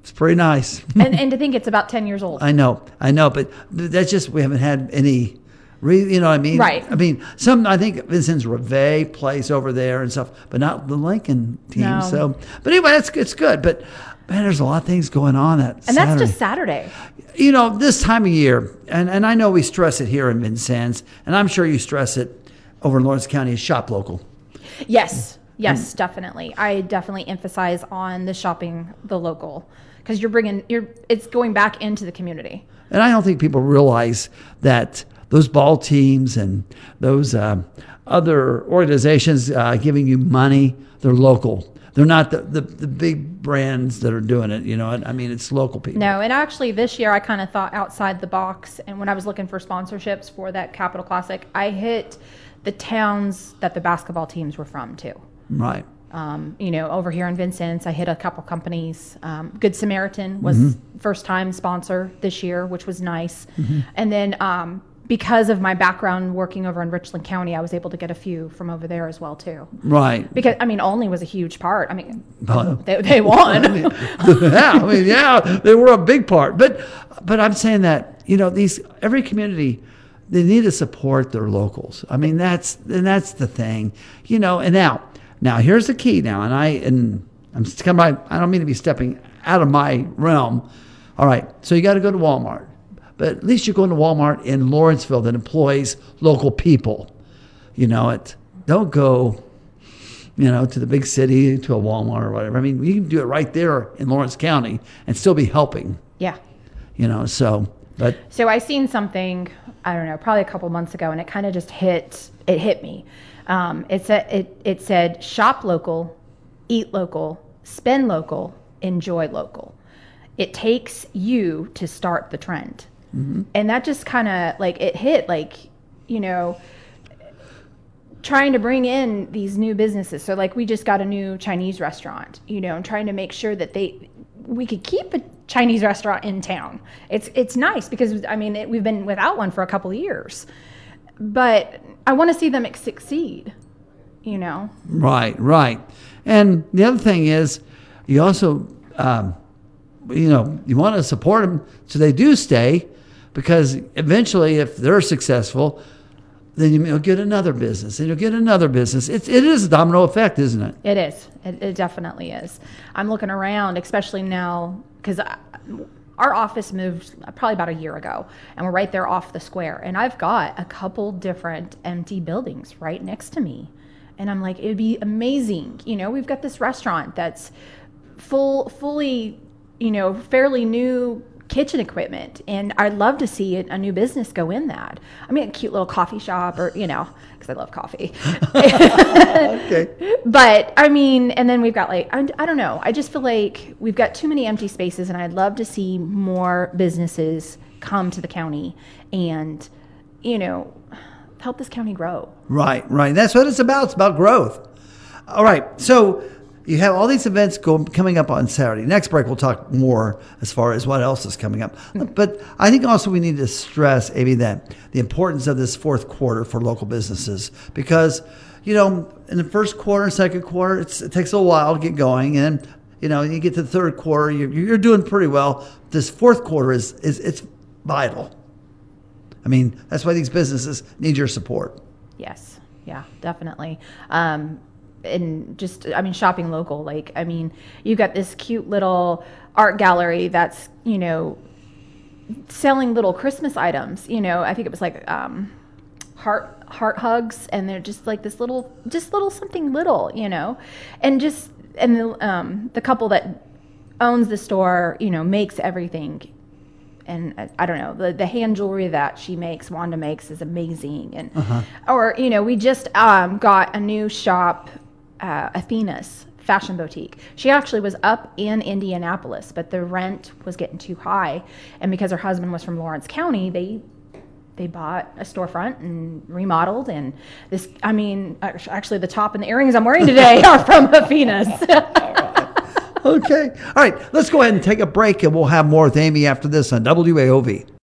it's pretty nice. and, and to think it's about 10 years old. I know, I know, but that's just we haven't had any. Re, you know what I mean? Right. I mean, some I think Vincennes Rivet plays over there and stuff, but not the Lincoln team. No. So, but anyway, it's it's good. But man, there's a lot of things going on that. and that's just Saturday. you know this time of year, and and I know we stress it here in Vincennes, and I'm sure you stress it over in Lawrence County. Shop local. Yes. Yes, definitely. I definitely emphasize on the shopping the local because you're bringing you're it's going back into the community. And I don't think people realize that those ball teams and those uh, other organizations uh, giving you money, they're local. They're not the, the, the big brands that are doing it. You know, I mean, it's local people. No, and actually this year I kind of thought outside the box. And when I was looking for sponsorships for that Capital Classic, I hit the towns that the basketball teams were from too. Right. Um, you know, over here in Vincennes, I hit a couple companies. Um, Good Samaritan was first time sponsor this year, which was nice. And then um, because of my background working over in Richland County, I was able to get a few from over there as well too. Right. Because I mean, Olney was a huge part. I mean, they, they won. yeah, I mean, yeah, they were a big part. But but I'm saying that you know these every community they need to support their locals. I mean that's and that's the thing, you know. And now now here's the key now, and I and I'm by, I don't mean to be stepping out of my realm. All right, so you got to go to Walmart, but at least you're going to Walmart in Lawrenceville that employs local people. You know it. Don't go you know, to the big city, to a Walmart or whatever. I mean, you can do it right there in Lawrence County and still be helping, yeah. you know. So, but So I seen something, I don't know, probably a couple months ago, and it kind of just hit. It hit me. Um, it said it, it said shop local, eat local, spend local, enjoy local. It takes you to start the trend, and that just kind of like it hit like, you know, trying to bring in these new businesses. So like we just got a new Chinese restaurant, you know, and trying to make sure that they we could keep a Chinese restaurant in town. It's it's nice because I mean it, we've been without one for a couple of years, but I want to see them succeed. You know, right, right. And the other thing is, you also, um, you know, you want to support them so they do stay, because eventually, if they're successful, then you'll get another business, and you'll get another business. It's it is a domino effect, isn't it? It is. It, it definitely is. I'm looking around, especially now, because our office moved probably about a year ago, and we're right there off the square. And I've got a couple different empty buildings right next to me. And I'm like, it'd be amazing. You know, we've got this restaurant that's full, fully, you know, fairly new kitchen equipment and i'd love to see a, a new business go in that i mean a cute little coffee shop or you know because i love coffee Okay. but I mean, and then we've got like I, I don't know. I just feel like we've got too many empty spaces, and I'd love to see more businesses come to the county and you know help this county grow. Right, right. That's what it's about. It's about growth. All right. So you have all these events go, coming up on Saturday. Next break, we'll talk more as far as what else is coming up. But I think also we need to stress, Amy, that the importance of this fourth quarter for local businesses because, you know, in the first quarter, second quarter, it's, it takes a while to get going, and you know, you get to the third quarter, you're, you're doing pretty well. This fourth quarter is is it's vital. I mean, that's why these businesses need your support. Yes, yeah, definitely. Um, and just I mean, shopping local. Like I mean, you got this cute little art gallery that's you know selling little Christmas items. You know, I think it was like um, heart heart hugs, and they're just like this little, just little something little, you know, and just and the um, the couple that owns the store, you know, makes everything. And I, I don't know the the hand jewelry that she makes, Wanda makes, is amazing. And or you know, we just um, got a new shop, uh, Athena's fashion boutique. She actually was up in Indianapolis, but the rent was getting too high, and because her husband was from Lawrence County, they they bought a storefront and remodeled and this i mean actually the top and the earrings i'm wearing today are from Athena's. Okay. All right. Let's go ahead and take a break, and we'll have more with Amy after this on WAOV.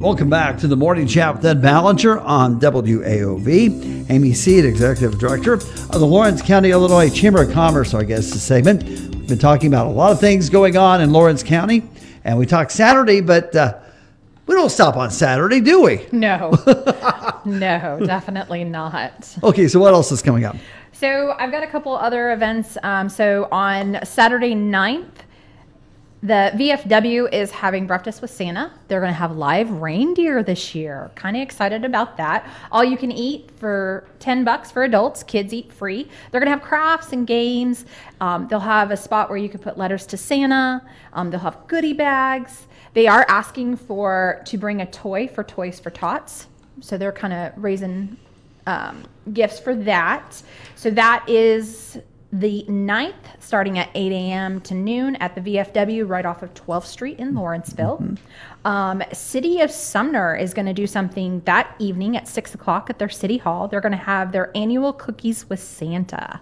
Welcome back to the morning chat with Ed Ballinger on WAOV. Amy Seed, Executive Director of the Lawrence County, Illinois Chamber of Commerce, our guest this segment. We've been talking about a lot of things going on in Lawrence County, and we talked Saturday, but uh, we don't stop on Saturday, do we? No, no, definitely not. Okay, so what else is coming up? So I've got a couple other events. Um, so on Saturday 9th, the VFW is having breakfast with Santa. They're going to have live reindeer this year. Kind of excited about that. All you can eat for 10 bucks for adults. Kids eat free. They're going to have crafts and games. Um, they'll have a spot where you can put letters to Santa. Um, they'll have goodie bags. They are asking for to bring a toy for Toys for Tots. So they're kind of raising um, gifts for that. So that is the 9th, starting at 8 a.m. to noon at the VFW right off of 12th Street in Lawrenceville. Um, City of Sumner is going to do something that evening at 6 o'clock at their City Hall. They're going to have their annual Cookies with Santa.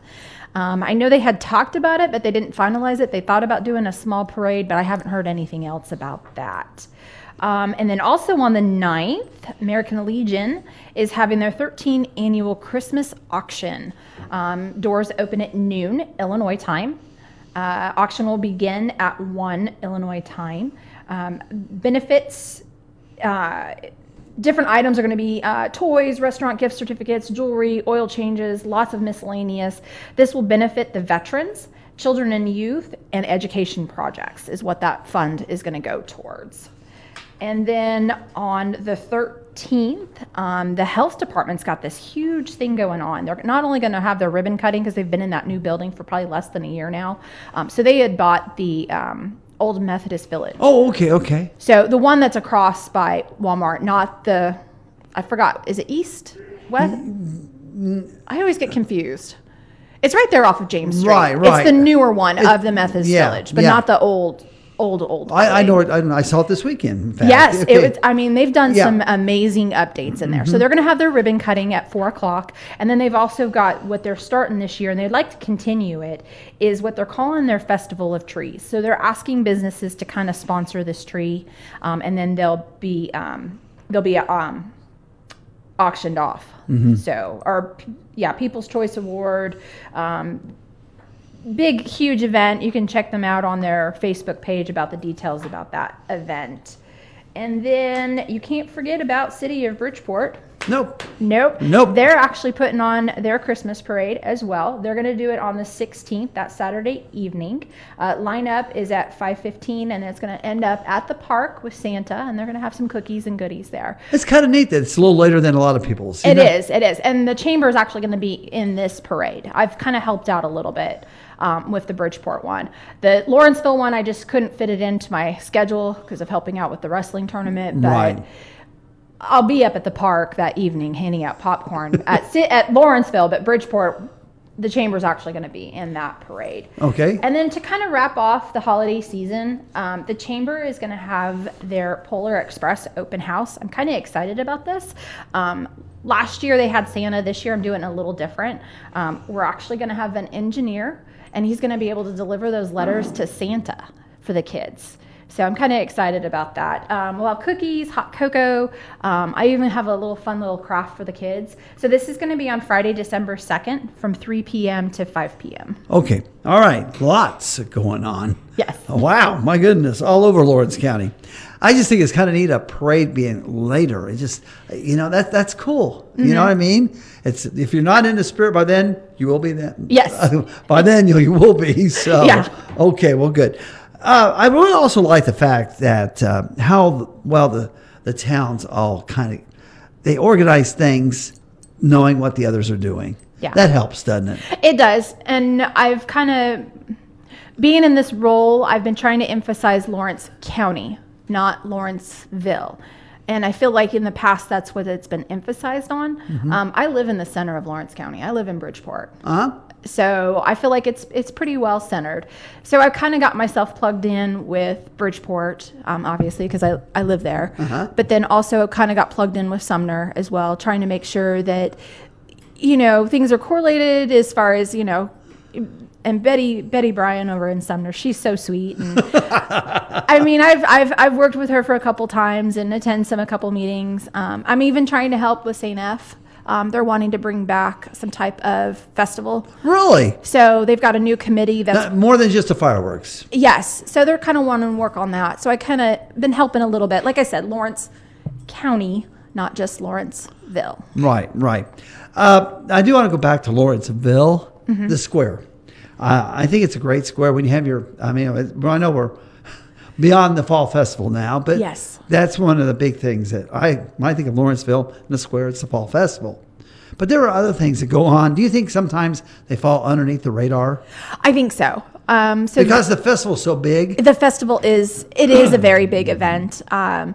Um, I know they had talked about it, but they didn't finalize it. They thought about doing a small parade, but I haven't heard anything else about that. Um, and then also on the 9th, American Legion is having their 13th annual Christmas auction. Um, doors open at noon, Illinois time. Uh, auction will begin at 1 Illinois time. Um, benefits. Uh, different items are going to be uh, toys, restaurant gift certificates, jewelry, oil changes, lots of miscellaneous. This will benefit the veterans, children and youth, and education projects, is what that fund is going to go towards. And then on the 13th, um, the health department's got this huge thing going on. They're not only going to have their ribbon cutting because they've been in that new building for probably less than a year now. Um, so they had bought the um, old Methodist Village. Oh, okay, okay. So the one that's across by Walmart, not the, I forgot, is it East? West? I always get confused. It's right there off of James Street. Right, right. It's the newer one of the Methodist yeah, Village, but yeah. not the old, old, old. I, I know it. I, I saw it this weekend. In fact. Yes, Okay. it was. I mean, they've done Yeah. some amazing updates in there. So they're going to have their ribbon cutting at four o'clock, and then they've also got what they're starting this year, and they'd like to continue it. Is what they're calling their festival of trees. So they're asking businesses to kind of sponsor this tree, um, and then they'll be um, they'll be um, auctioned off. So, or yeah, People's Choice Award. Um, big huge event you can check them out on their facebook page about the details about that event and then you can't forget about city of bridgeport Nope. nope Nope. they're actually putting on their christmas parade as well they're going to do it on the 16th that saturday evening uh, lineup is at 5.15 and it's going to end up at the park with santa and they're going to have some cookies and goodies there It's kind of neat that it's a little later than a lot of people's. it is. It is. And the chamber is actually going to be in this parade. I've kind of helped out a little bit um, with the Bridgeport one. The Lawrenceville one, I just couldn't fit it into my schedule because of helping out with the wrestling tournament. But Right. I'll be up at the park that evening handing out popcorn at at Lawrenceville, but Bridgeport, the chamber's actually going to be in that parade. Okay. And then to kind of wrap off the holiday season, um, the chamber is going to have their Polar Express open house. I'm kind of excited about this. Um, last year they had Santa. This year I'm doing it a little different. Um, we're actually going to have an engineer, and he's going to be able to deliver those letters to Santa for the kids. So I'm kind of excited about that. Um, we'll have cookies, hot cocoa. Um, I even have a little fun little craft for the kids. So this is going to be on Friday, December 2nd from 3 p.m. to 5 p.m. Okay. All right. Lots going on. Yes. Wow. My goodness. All over Lawrence County. I just think it's kind of neat a parade being later. It just, you know, that that's cool. You Mm-hmm. know what I mean? It's if you're not in the spirit by then, you will be then. Yes. by then you, you will be. So Yeah. okay, well, good. Uh, I would also like the fact that uh, how well the the towns all kind of they organize things knowing what the others are doing. Yeah. That helps, doesn't it? It does. And I've kind of, being in this role, I've been trying to emphasize Lawrence County, not Lawrenceville. And I feel like in the past, that's what it's been emphasized on. Um, I live in the center of Lawrence County. I live in Bridgeport. Uh-huh. So I feel like it's it's pretty well centered. So I've kind of got myself plugged in with Bridgeport, um, obviously because I, I live there. But then also kind of got plugged in with Sumner as well, trying to make sure that you know things are correlated as far as you know and Betty Betty Bryan over in Sumner, she's so sweet. And I mean, I've I've I've worked with her for a couple times and attend some a couple meetings. Um, I'm even trying to help with St. F. Um, they're wanting to bring back some type of festival. Really? So they've got a new committee that's Not more than just the fireworks. Yes. So they're kind of wanting to work on that. So I kind of been helping a little bit. Like I said, Lawrence County, not just Lawrenceville. Right, right. Uh, I do want to go back to Lawrenceville, Mm-hmm. the square. Uh, I think it's a great square when you have your. I mean, I know we're beyond the fall festival now, but Yes. that's one of the big things that I when I think of Lawrenceville and the square. It's the fall festival, but there are other things that go on. Do you think sometimes they fall underneath the radar I think so. Um, so because the festival's so big? the festival is it is a very big event. Um,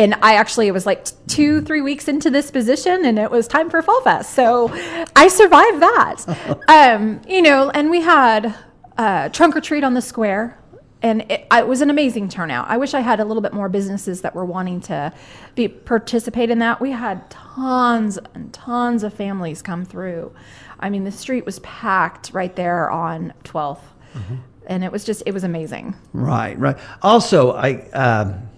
and I actually it was like two three weeks into this position, and it was time for Fall Fest. So I survived that. um, you know, and we had uh, trunk or treat on the square. And it, it was an amazing turnout. I wish I had a little bit more businesses that were wanting to be participate in that. We had tons and tons of families come through. I mean, the street was packed right there on 12th, and it was just it was amazing. Right, right. Also, I. Um,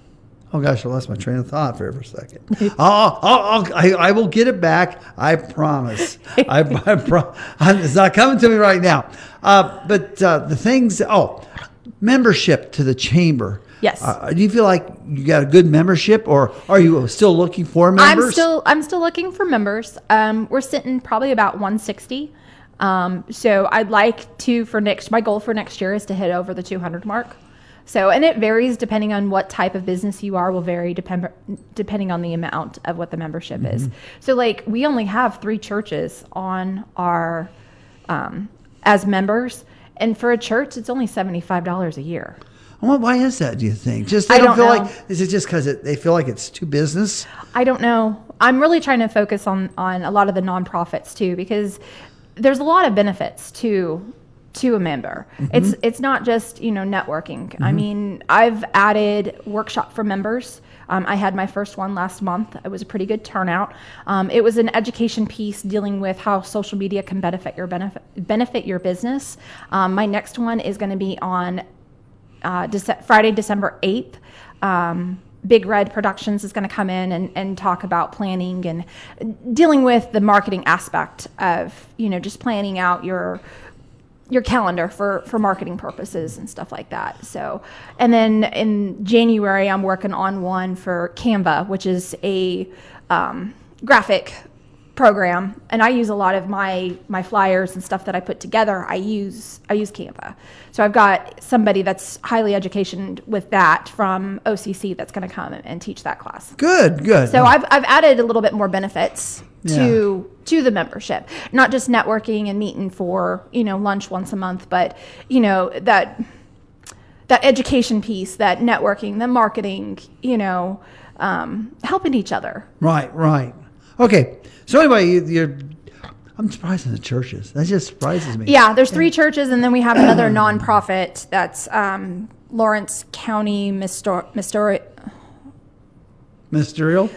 Oh gosh, I lost my train of thought for a second. I'll, I'll, I'll, I, I will get it back. I promise. I, I pro- it's not coming to me right now. Uh, but uh, the things. Oh, membership to the chamber. Yes. Uh, do you feel like you got a good membership, or are you still looking for members? I'm still I'm still looking for members. Um, we're sitting probably about 160. Um, so I'd like to for next my goal for next year is to hit over the 200 mark. So and it varies depending on what type of business you are will vary depend, depending on the amount of what the membership is. So like we only have three churches on our um, as members, and for a church it's only seventy five dollars a year. Well, why is that? Do you think? Just they I don't, don't feel know. like is it just because they feel like it's too business? I don't know. I'm really trying to focus on on a lot of the nonprofits too because there's a lot of benefits to to a member. It's it's not just you know networking. I mean, I've added workshop for members. Um, I had my first one last month. It was a pretty good turnout. Um, it was an education piece dealing with how social media can benefit your benefit benefit your business. Um, my next one is going to be on uh, Dece- Friday, December 8th. Um, Big Red Productions is going to come in and, and talk about planning and dealing with the marketing aspect of, you know, just planning out your your calendar for for marketing purposes and stuff like that. So, and then in January, I'm working on one for Canva, which is a um, graphic program, and I use a lot of my my flyers and stuff that I put together. I use I use Canva. So I've got somebody that's highly educated with that from OCC that's going to come and teach that class. Good, good. So I've, I've added a little bit more benefits to to the membership, not just networking and meeting for you know lunch once a month, but you know that that education piece, that networking, the marketing, you know, um, helping each other. Right, right. Okay. So anyway, you, you're. I'm surprised in the churches. That just surprises me. Yeah, there's three churches, and then we have another nonprofit that's um, Lawrence County Mistor- Ministerial.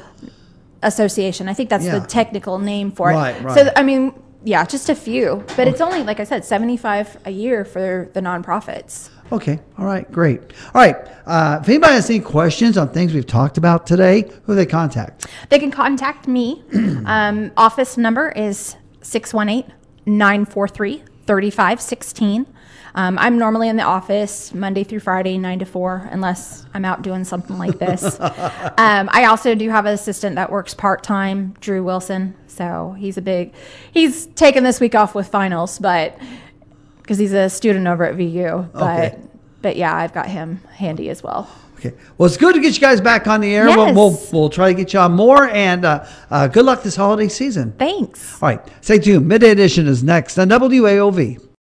Association. I think that's Yeah. the technical name for it. Right, right. So I mean, yeah, just a few, but it's only like I said, 75 a year for the nonprofits. Okay. All right. Great. All right. Uh, if anybody has any questions on things we've talked about today, who do they contact? They can contact me. um, office number is 618 943 3516. Um, I'm normally in the office Monday through Friday, 9 to 4, unless I'm out doing something like this. um, I also do have an assistant that works part time, Drew Wilson. So he's a big, he's taken this week off with finals, but because he's a student over at VU. But, Okay. but yeah, I've got him handy as well. Okay. Well, it's good to get you guys back on the air. We'll, we'll, we'll try to get you on more, and uh, uh, good luck this holiday season. Thanks. All right. Stay tuned. Midday Edition is next on WAOV.